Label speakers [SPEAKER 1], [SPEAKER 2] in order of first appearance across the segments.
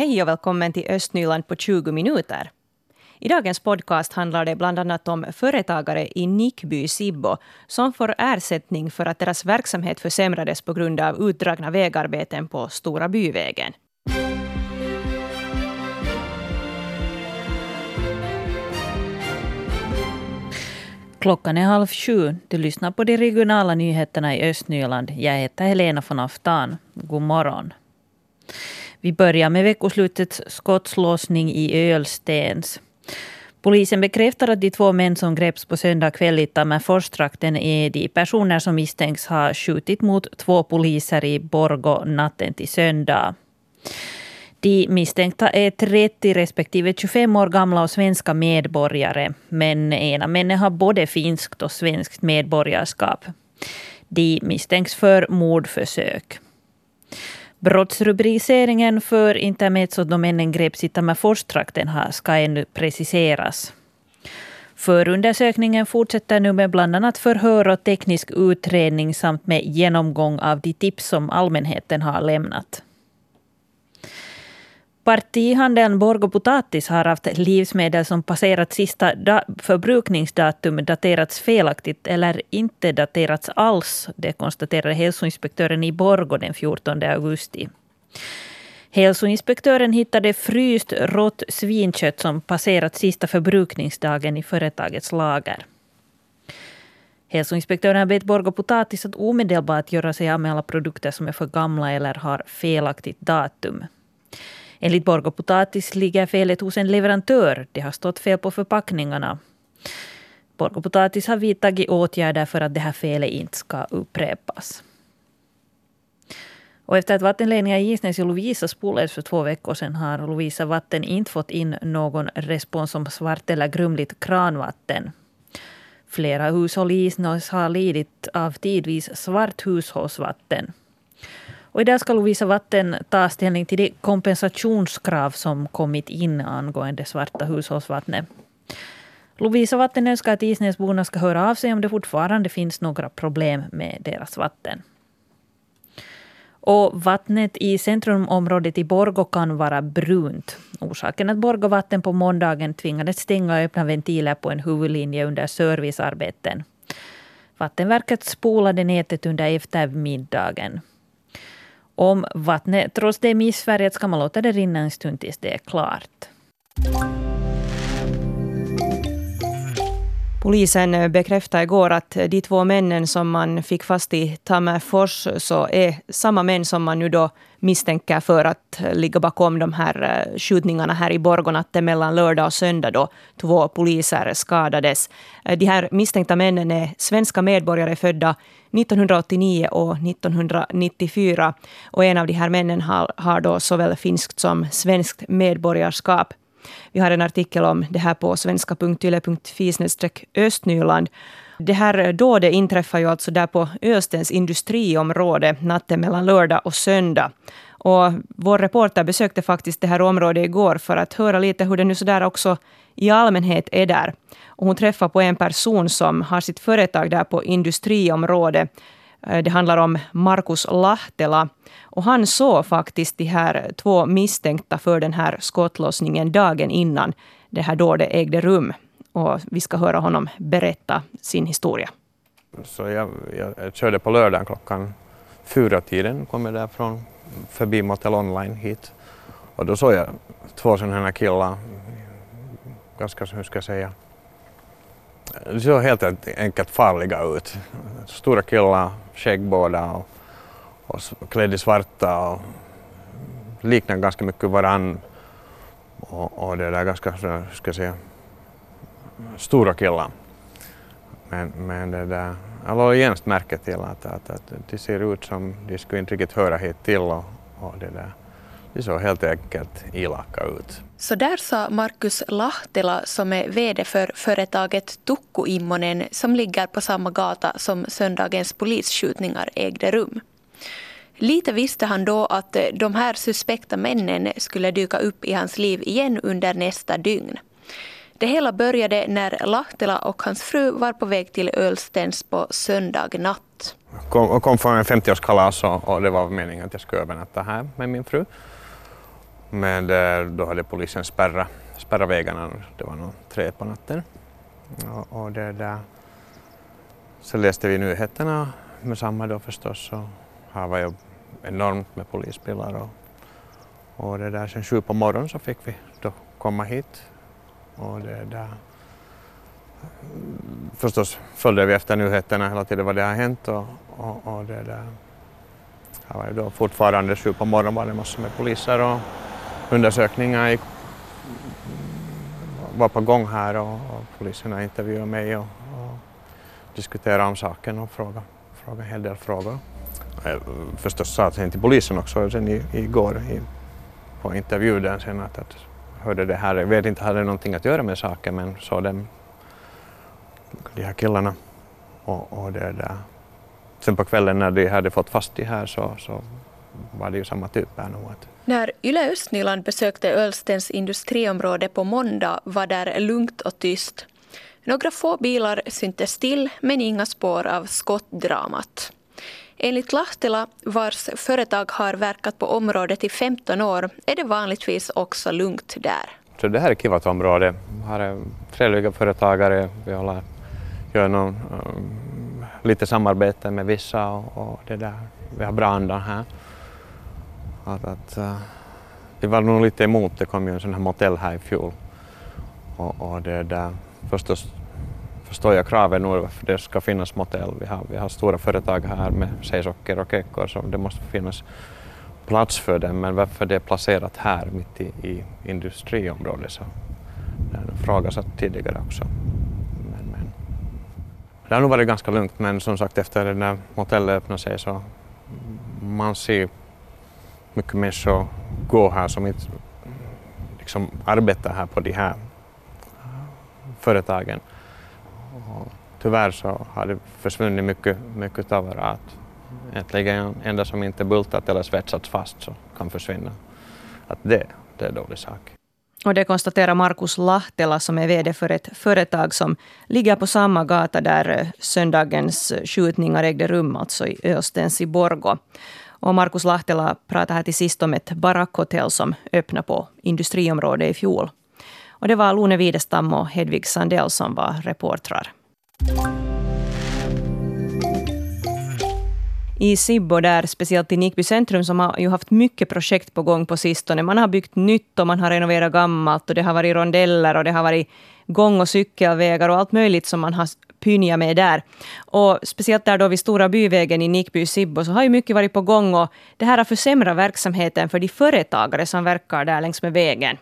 [SPEAKER 1] Hej och välkommen till Östnyland på 20 minuter. I dagens podcast handlar det bland annat om företagare i Nickby Sibbo som får ersättning för att deras verksamhet försämrades på grund av utdragna vägarbeten på Stora byvägen.
[SPEAKER 2] Klockan är halv sju. Du lyssnar på de regionala nyheterna i Östnyland. Jag heter Helena von Aftan. God morgon. Vi börjar med veckoslutets skottlossning i Ölstens. Polisen bekräftar att de två män som greps på söndag kväll i Tammerforstrakten är de personer som misstänks ha skjutit mot två poliser i Borgå natten till söndag. De misstänkta är 30 respektive 25 år gamla och svenska medborgare. Men ena männen har både finskt och svenskt medborgarskap. De misstänks för mordförsök. Brottsrubriceringen för intermezzo då männen greps i Tammerforstrakten ska ännu preciseras. Förundersökningen fortsätter nu med bland annat förhör och teknisk utredning samt med genomgång av de tips som allmänheten har lämnat. Partihandeln Borgo Potatis har haft livsmedel som passerat sista förbrukningsdatum daterats felaktigt eller inte daterats alls. Det konstaterade hälsoinspektören i Borgo den 14 augusti. Hälsoinspektören hittade fryst rått svinkött som passerat sista förbrukningsdagen i företagets lager. Hälsoinspektören har bett Borgo Potatis att omedelbart göra sig av med alla produkter som är för gamla eller har felaktigt datum. Enligt Borgo Potatis ligger felet hos en leverantör. Det har stått fel på förpackningarna. Borgo Potatis har vidtagit åtgärder för att det här felet inte ska upprepas. Och efter att vattenledningen i Isnäs i Lovisa spolades för två veckor sedan har Lovisa Vatten inte fått in någon respons om svart eller grumligt kranvatten. Flera hushåll i Isnäs har lidit av tidvis svart hushållsvatten. Och idag ska Lovisa Vatten ta ställning till de kompensationskrav som kommit in angående svarta hushållsvattnet. Lovisa Vatten önskar att Isnäsborna ska höra av sig om det fortfarande finns några problem med deras vatten. Och vattnet i centrumområdet i Borgo kan vara brunt. Orsaken att Borgo Vatten på måndagen tvingades stänga och öppna ventiler på en huvudlinje under servicearbeten. Vattenverket spolade nätet under eftermiddagen. Om vattnet trots det är missfärgat ska man låta det rinna en stund tills det är klart.
[SPEAKER 1] Polisen bekräftade igår att de två männen som man fick fast i Tammerfors så är samma män som man nu då misstänker för att ligga bakom de här eh, skjutningarna här i Borgonatten mellan lördag och söndag då två poliser skadades. Eh, de här misstänkta männen är svenska medborgare födda 1989 och 1994. Och en av de här männen har, har då såväl finskt som svenskt medborgarskap. Vi har en artikel om det här på svenska.yle.fi östnyland. Det här eh, dådet inträffar ju alltså där på Östens industriområde natten mellan lördag och söndag. Och vår reporter besökte faktiskt det här området igår för att höra lite hur det nu sådär också i allmänhet är där. Och hon träffade på en person som har sitt företag där på industriområdet. Eh, det handlar om Markus Lahtela. Och han såg faktiskt de här två misstänkta för den här skottlossningen dagen innan det här dådet ägde rum. Och vi ska höra honom berätta sin historia.
[SPEAKER 3] Så jag, jag körde på lördagen klockan fyra tiden, kom jag därifrån förbi Motel Online hit. Och då såg jag två sådana här killar, ganska, hur ska jag säga, de såg helt enkelt farliga ut. Stora killar, skäggbåda och, och klädda i svarta och liknar ganska mycket varann. Och, och det där ganska, ska jag säga, stora killar. Men, men det där, jag lade genast märke till att, att, att de ser ut som de skulle inte riktigt höra hit till och, och det där. De såg helt enkelt elaka ut.
[SPEAKER 4] Så där sa Markus Lahtela som är VD för företaget Tukku Immonen som ligger på samma gata som söndagens polisskjutningar ägde rum. Lite visste han då att de här suspekta männen skulle dyka upp i hans liv igen under nästa dygn. Det hela började när Lahtela och hans fru var på väg till Ölstens på söndag natt.
[SPEAKER 3] Jag kom, kom från en 50-årskalas och, och det var meningen att jag skulle övernatta här med min fru. Men då hade polisen spärrat, spärra vägarna, det var nog tre på natten. Och, och det där. Så läste vi nyheterna. Med samma då förstås och här var ju enormt med polisbilar och, och det där. Sen sju på morgonen så fick vi då komma hit. Och det där. Förstås följde vi efter nyheterna hela tiden vad det har hänt och, och, och det där. Här var ju då fortfarande sju på morgonen var det massor med poliser och undersökningar var på gång här och, och poliserna intervjuade mig och, och diskuterade om saken och frågade, frågade en hel del frågor. Jag förstås sa sen till polisen också sen i, igår i, på intervjun sen att, att hörde det här, jag vet inte, hade det någonting att göra med saken men så dem, de här killarna och, och det där. Sen på kvällen när de hade fått fast de här så, så var det ju samma typ här nog.
[SPEAKER 4] När Yle Östnyland besökte Ölstens industriområde på måndag var där lugnt och tyst. Några få bilar syntes till men inga spår av skottdramat. Enligt Lahtela, vars företag har verkat på området i 15 år, är det vanligtvis också lugnt där.
[SPEAKER 3] Så det här är ett område. Här är trevliga företagare. Vi håller, gör någon, um, lite samarbete med vissa och, och, det där. Vi har bra andan här. Att, att, eh, uh, vi var nog lite emot, det kom ju en sån här motell här i fjol. Och, och det där, förstås förstår jag kraven nu för det ska finnas motell. Vi har, vi har stora företag här med seisocker och kekkor så det måste finnas plats för dem men varför det är placerat här mitt i, i industriområdet så det är en fråga satt tidigare också. Men, men. Det har nog varit ganska lugnt men som sagt efter när motellet öppnade sig så man ser mycket människor går här som inte liksom arbetar här på de här företagen. Och tyvärr så har det försvunnit mycket, mycket av det att egentligen enda som inte bultat eller svetsats fast så kan försvinna. Att det, det är en dålig sak.
[SPEAKER 1] Och det konstaterar Markus Lahtela som är VD för ett företag som ligger på samma gata där söndagens skjutningar ägde rum, alltså i Östens i Borgo. Och Markus Lahtela pratade här till sist om ett barackhotell som öppnade på industriområdet i fjol. Och det var Lone Widestam och Hedvig Sandell som var reportrar. i Sibbo där, speciellt i Nikby centrum, som har ju haft mycket projekt på gång på sistone. Man har byggt nytt och man har renoverat gammalt och det har varit rondeller och det har varit gång och cykelvägar och allt möjligt som man har pynja med där. Och speciellt där då vid Stora byvägen i Nikby Sibbo så har ju mycket varit på gång och det här har försämrat verksamheten för de företagare som verkar där längs med vägen.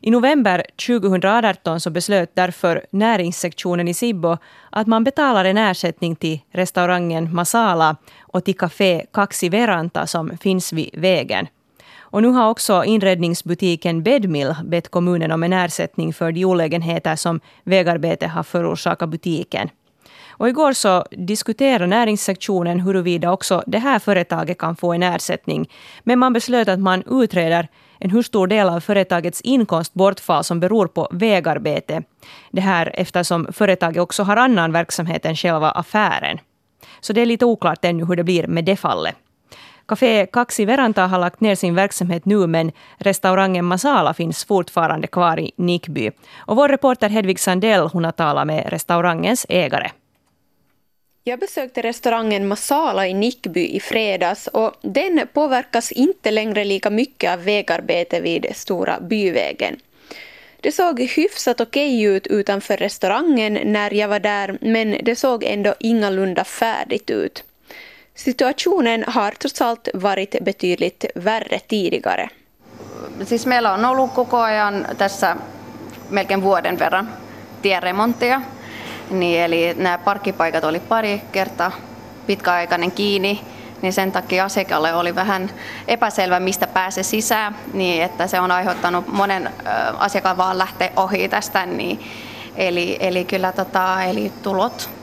[SPEAKER 1] I november 2018 så beslöt därför näringssektionen i Sibbo att man betalar en ersättning till restaurangen Masala och till Café Kaksi Veranta som finns vid vägen. Och nu har också inredningsbutiken Bedmill bett kommunen om en ersättning för de olägenheter som vägarbetet har förorsakat butiken. Och igår så diskuterade näringssektionen huruvida också det här företaget kan få en ersättning. Men man beslöt att man utreder en hur stor del av företagets inkomstbortfall som beror på vägarbete. Det här eftersom företaget också har annan verksamhet än själva affären. Så det är lite oklart ännu hur det blir med det fallet. Café Kaksi Veranta har lagt ner sin verksamhet nu men restaurangen Masala finns fortfarande kvar i Nickby. Och vår reporter Hedvig Sandell hon har talat med restaurangens ägare.
[SPEAKER 4] Jag besökte restaurangen Masala i Nickby i fredags och den påverkas inte längre lika mycket av vägarbete vid Stora byvägen. Det såg hyfsat okej ut utanför restaurangen när jag var där men det såg ändå ingalunda färdigt ut. Situationen har trots allt varit betydligt värre tidigare.
[SPEAKER 5] Siis meillä on ollut koko ajan tässä melkein vuoden verran tieremontteja niin, eli nämä parkkipaikat oli pari kertaa pitkäaikainen kiinni, niin sen takia asiakkaalle oli vähän epäselvä, mistä pääsee sisään, niin että se on aiheuttanut monen asiakkaan vaan lähteä ohi tästä. Niin, eli, eli kyllä tota, eli tulot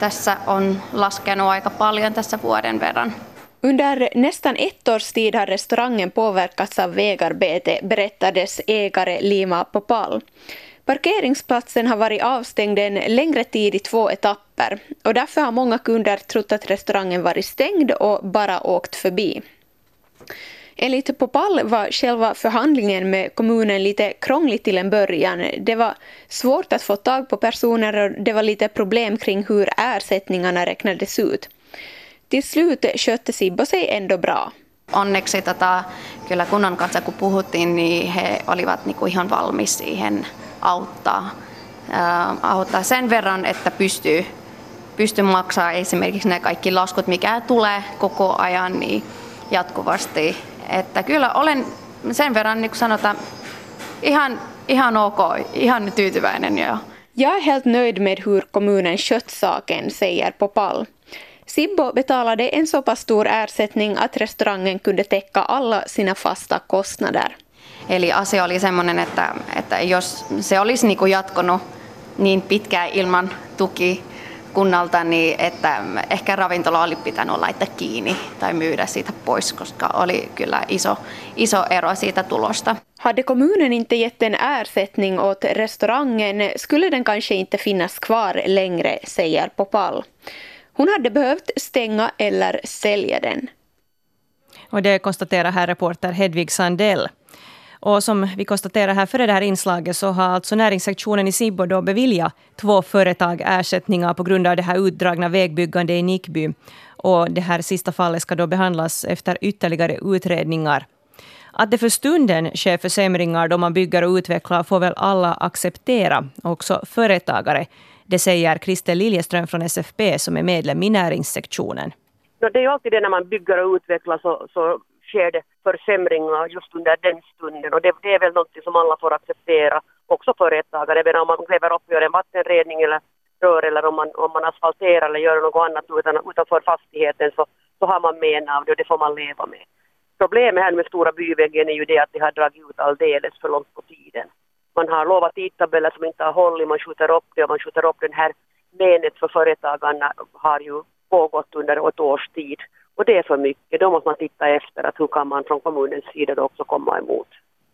[SPEAKER 5] tässä on laskenut aika paljon tässä vuoden verran.
[SPEAKER 4] Under nästan ett års tid har restaurangen påverkats av vägarbete, berättades ägare Lima Popal. Parkeringsplatsen har varit avstängd en längre tid i två etapper och därför har många kunder trott att restaurangen varit stängd och bara åkt förbi. Enligt Popal var själva förhandlingen med kommunen lite krånglig till en början. Det var svårt att få tag på personer och det var lite problem kring hur ersättningarna räknades ut. Till slut skötte Sibbo sig ändå bra.
[SPEAKER 5] Onneksi tota, kyllä kunnan kanssa kun puhuttiin, niin he olivat niinku ihan valmis siihen auttaa, ää, auttaa sen verran, että pystyy, pystyy maksaa esimerkiksi ne kaikki laskut, mikä tulee koko ajan niin jatkuvasti. Että kyllä olen sen verran, niin kuin sanotaan, ihan, ihan ok, ihan tyytyväinen. Ja.
[SPEAKER 4] Jag är helt nöjd med hur kommunen skött saken, säger Popal. Sibbo betalade en så pass stor ersättning att restaurangen kunde täcka alla sina fasta kostnader.
[SPEAKER 5] Eli asia oli sellainen, että, että jos se olisi niin kuin jatkunut niin pitkään ilman tuki kunnalta, niin että ehkä ravintola oli pitänyt laittaa kiinni tai myydä siitä pois, koska oli kyllä iso, iso ero siitä tulosta.
[SPEAKER 4] Hade kommunen inte gett en ersättning åt restaurangen skulle den kanske inte finnas kvar längre, säger Popal. Hon hade behövt stänga eller sälja den.
[SPEAKER 1] Och det konstaterar här reporter Hedvig Sandell. Och som vi konstaterar här före det här inslaget så har alltså näringssektionen i Sibbo då beviljat två företag ersättningar på grund av det här utdragna vägbyggandet i Nickby. Och det här sista fallet ska då behandlas efter ytterligare utredningar. Att det för stunden sker försämringar då man bygger och utvecklar får väl alla acceptera, också företagare. Det säger Christer Liljeström från SFP som är medlem i näringssektionen.
[SPEAKER 6] Det är ju alltid det när man bygger och utvecklar så, så sker det försämringar just under den stunden och det, det är väl något som alla får acceptera, också företagare. Även om man gräver upp och gör en vattenredning eller rör eller om man, om man asfalterar eller gör något annat utan, utanför fastigheten så, så har man men av det och det får man leva med. Problemet här med Stora byväggen är ju det att det har dragit ut alldeles för långt på tiden. Man har lovat tidtabeller som inte har hållit, man skjuter upp det och man skjuter upp den här menet för företagarna har ju pågått under ett års tid. Och det är för mycket. Då måste man titta efter att hur kan man från kommunens sida då också komma emot.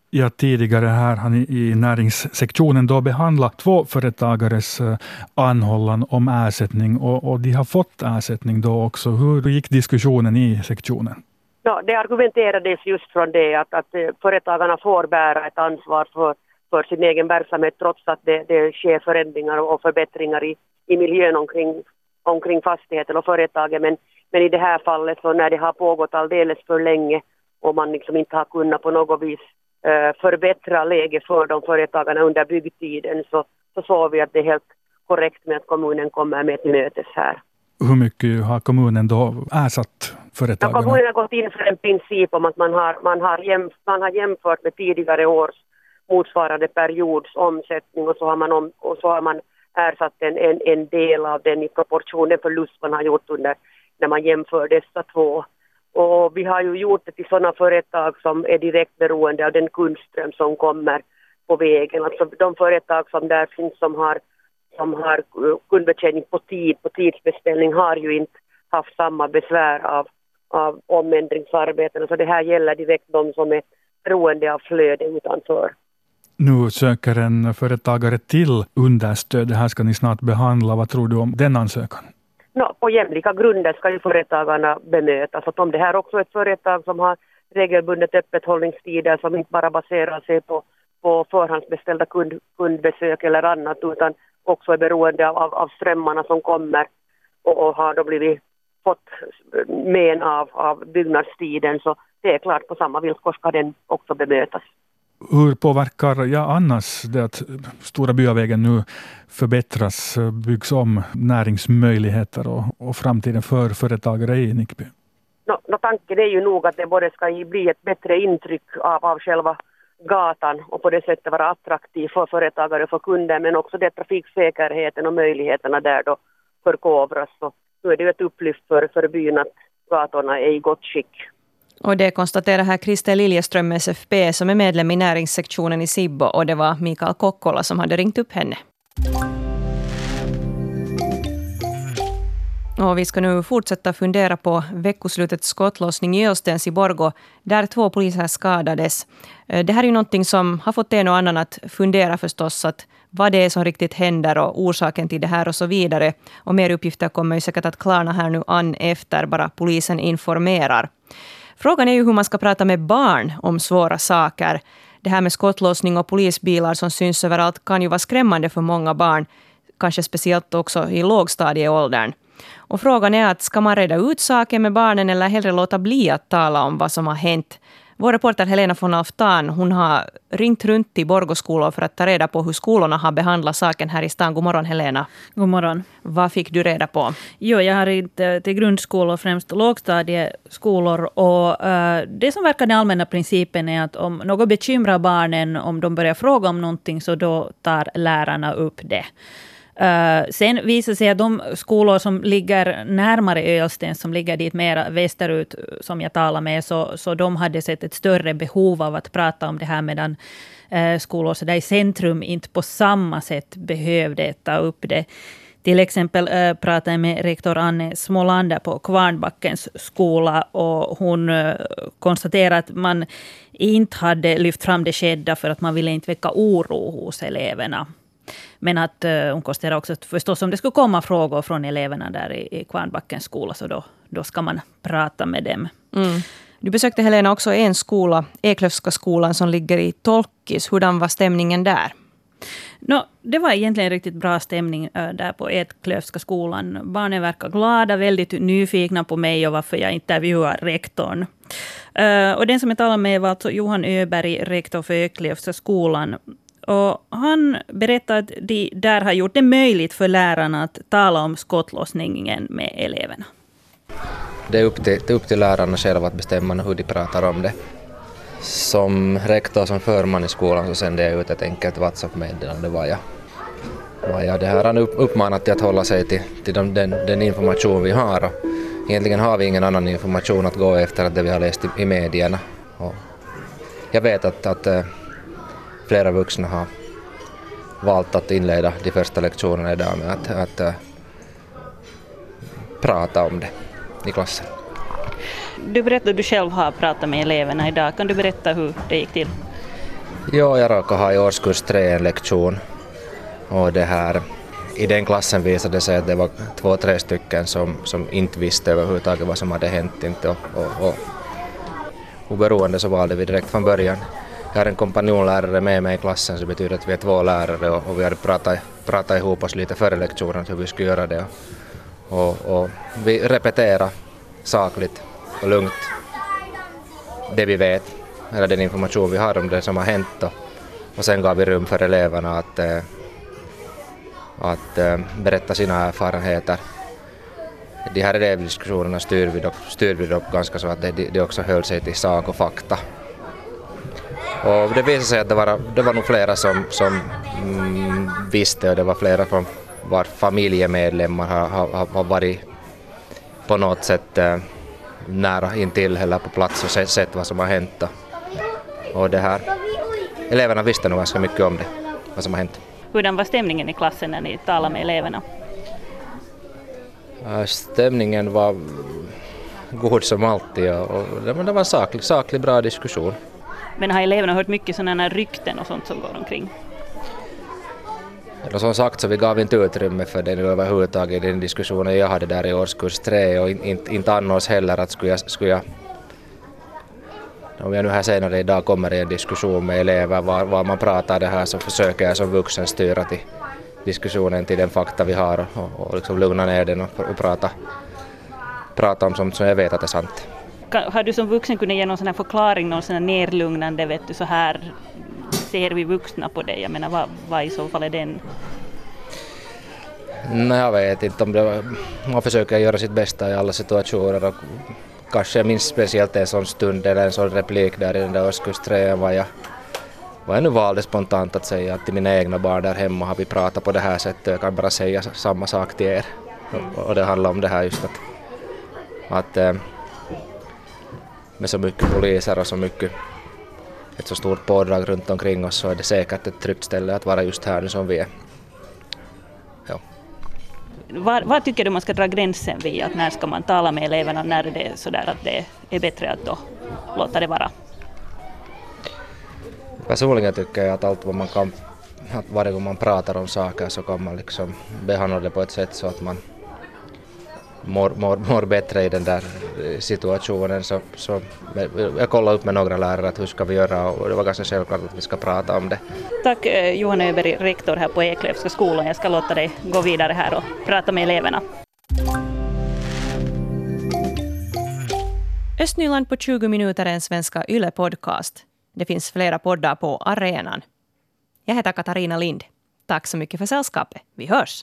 [SPEAKER 7] Ja, tidigare här har ni i näringssektionen då behandlat två företagares eh, anhållan om ersättning och, och de har fått ersättning då också. Hur gick diskussionen i sektionen?
[SPEAKER 6] Ja, det argumenterades just från det att, att eh, företagarna får bära ett ansvar för, för sin egen verksamhet trots att det, det sker förändringar och förbättringar i, i miljön omkring, omkring fastigheten och företaget. Men men i det här fallet så när det har pågått alldeles för länge och man liksom inte har kunnat på något vis uh, förbättra läget för de företagarna under byggtiden så, så såg vi att det är helt korrekt med att kommunen kommer med till mötes här.
[SPEAKER 7] Hur mycket har kommunen då ersatt företagarna?
[SPEAKER 6] Ja, kommunen har gått in för en princip om att man har, man har, jämf, man har jämfört med tidigare års motsvarande periods omsättning och så har man, om, och så har man ersatt en, en, en del av den i proportion den förlust man har gjort under när man jämför dessa två. Och vi har ju gjort det till sådana företag som är direkt beroende av den kundström som kommer på vägen. Alltså de företag som där finns som har, som har eh, kundbetjäning på tid, på tidsbeställning har ju inte haft samma besvär av, av omändringsarbeten. Så det här gäller direkt de som är beroende av flöde utanför.
[SPEAKER 7] Nu söker en företagare till understöd. Det här ska ni snart behandla. Vad tror du om den ansökan?
[SPEAKER 6] No, på jämlika grunder ska ju företagarna bemötas. Att om det här också är ett företag som har regelbundet öppethållningstider som inte bara baserar sig på, på förhandsbeställda kund, kundbesök eller annat utan också är beroende av, av strömmarna som kommer och, och har då blivit fått men av, av byggnadstiden så det är klart på samma villkor ska den också bemötas.
[SPEAKER 7] Hur påverkar ja, annars det att Stora Byavägen nu förbättras, byggs om, näringsmöjligheter och, och framtiden för företagare i Nickby?
[SPEAKER 6] No, no, tanken är ju nog att det både ska bli ett bättre intryck av, av själva gatan och på det sättet vara attraktiv för företagare och för kunder men också det trafiksäkerheten och möjligheterna där då förkovras. Så nu är det ju ett upplyft för, för byn att gatorna är i gott skick.
[SPEAKER 1] Och det konstaterar här Christer Liljeström, SFP, som är medlem i näringssektionen i Sibbo. Och det var Mikael Kokkola som hade ringt upp henne. Och vi ska nu fortsätta fundera på veckoslutets skottlossning i Ölstens i Borgå, där två poliser skadades. Eh, det här är ju någonting som har fått en och annan att fundera förstås, att vad det är som riktigt händer och orsaken till det här och så vidare. Och mer uppgifter kommer ju säkert att klarna här nu an efter bara polisen informerar. Frågan är ju hur man ska prata med barn om svåra saker. Det här med skottlossning och polisbilar som syns överallt kan ju vara skrämmande för många barn, kanske speciellt också i lågstadieåldern. Och frågan är att ska man reda ut saker med barnen eller hellre låta bli att tala om vad som har hänt? Vår reporter Helena von Alftan hon har ringt runt till Borgoskolor för att ta reda på hur skolorna har behandlat saken här i stan. God morgon Helena.
[SPEAKER 2] God morgon.
[SPEAKER 1] Vad fick du reda på?
[SPEAKER 2] Jo, jag har ringt eh, till grundskolor, främst lågstadieskolor. Och, uh, det som verkar den allmänna principen är att om något bekymrar barnen, om de börjar fråga om någonting, så då tar lärarna upp det. Uh, sen visar det sig att de skolor som ligger närmare Ölsten, som ligger dit mer västerut, eh, som jag talar med, så, så de hade sett ett större behov av att prata om det här, medan uh, skolor så där i centrum inte på samma sätt behövde ta upp det. Till exempel äh, pratade jag med rektor Anne Smålander på Kvarnbackens skola och hon äh, konstaterade att man inte hade lyft fram det skedda för att man ville inte väcka oro hos eleverna. Men att uh, hon konstaterar också att förstås om det skulle komma frågor från eleverna där i, i Kvarnbackens skola, så då, då ska man prata med dem.
[SPEAKER 1] Mm. Du besökte Helena också en skola, Eklöfska skolan, som ligger i Tolkis. Hurdan var stämningen där?
[SPEAKER 2] No, det var egentligen riktigt bra stämning äh, där på Eklöfska skolan. Barnen verkar glada, väldigt nyfikna på mig och varför jag intervjuar rektorn. Uh, och den som jag talade med var alltså Johan Öberg, rektor för Eklöfska skolan. Och han berättade att de där har gjort det möjligt för lärarna att tala om skottlossningen med eleverna.
[SPEAKER 8] Det är upp till, det är upp till lärarna själva att bestämma hur de pratar om det. Som rektor, som förman i skolan, så sände jag ut ett enkelt WhatsApp-meddelande vad jag, vad jag det här han uppmanat till att hålla sig till, till den, den, information vi har. Och egentligen har vi ingen annan information att gå efter än det vi har läst i, i medierna. Och jag vet att, att eh, flera vuxna har valt att inleda de första lektionerna idag med att, att uh, prata om det i klassen.
[SPEAKER 2] Du berättade att du själv har pratat med eleverna idag. Kan du berätta hur det gick till?
[SPEAKER 8] Ja, jag råkade ha i årskurs tre en lektion och det här i den klassen visade det sig att det var två, tre stycken som, som inte visste överhuvudtaget vad som hade hänt. Inte, och, och, och oberoende så valde vi direkt från början jag har en kompanjonlärare med mig i klassen så det betyder att vi är två lärare och, och vi hade pratat, pratat ihop oss lite före lektionen hur vi skulle göra det. Och, och vi repeterar sakligt och lugnt det vi vet, eller den information vi har om det som har hänt och, och sen gav vi rum för eleverna att, eh, att eh, berätta sina erfarenheter. De här elevdiskussionerna styr vi dock, styr vi dock ganska så att det de också höll sig till sak och fakta. Och det visade sig att det var, det var nog flera som, som mm, visste och det var flera från var familjemedlemmar har, har, har varit på något sätt eh, nära intill eller på plats och sett, sett vad som har hänt. Och, och det här. Eleverna visste nog ganska mycket om det, vad som har hänt.
[SPEAKER 2] Hurdan var stämningen i klassen när ni talade med eleverna?
[SPEAKER 8] Stämningen var god som alltid och, och det var en saklig, saklig bra diskussion.
[SPEAKER 2] Men har eleverna hört mycket sådana rykten och sånt som går omkring?
[SPEAKER 8] Och som sagt så vi gav inte utrymme för det överhuvudtaget i den diskussionen jag hade där i årskurs tre och inte, inte annars heller att skulle jag, skulle jag om jag nu här senare idag kommer i en diskussion med elever var, var man pratar det här så försöker jag som vuxen styra till diskussionen till den fakta vi har och, och liksom lugna ner den och, och prata, prata om sånt som jag vet att är sant
[SPEAKER 2] har du som vuxen kunnat ge någon sån här förklaring, någon sån här nerlugnande, vet du, så här ser vi vuxna på dig, Jag menar, vad, vad i så fall är den?
[SPEAKER 8] Nej, jag vet inte om det, man försöker göra sitt bästa i alla situationer och kanske jag minns speciellt en sån stund eller en sån replik där i den där årskurs tre, var jag vad jag nu valde spontant att säga att till mina egna barn där hemma har vi pratat på det här sättet och jag kan bara säga samma sak till er. Och, och det handlar om det här just att, att eh, med så mycket poliser och så mycket ett så stort pådrag runt omkring oss så är det säkert ett tryggt ställe att vara just här nu som vi är. Ja.
[SPEAKER 2] Var, var, tycker du man ska dra gränsen vid att när ska man tala med eleverna när det är sådär att det är bättre att då låta det vara?
[SPEAKER 8] Personligen tycker jag att allt vad man kan, att varje gång man pratar om saker så kan man liksom behandla det på ett sätt så att man mår, mår, mår bättre i den där eh, situationen. Så, så jag kollade upp med några lärare att hur ska vi göra och det var ganska självklart att vi ska prata om det.
[SPEAKER 2] Tack eh, Johan Öberg, rektor här på Eklövska skolan. Jag ska låta dig gå vidare här och prata med eleverna.
[SPEAKER 1] Östnyland på 20 minuter är en svenska YLE-podcast. Det finns flera poddar på arenan. Jag heter Katarina Lind. Tack så mycket för sällskapet. Vi hörs!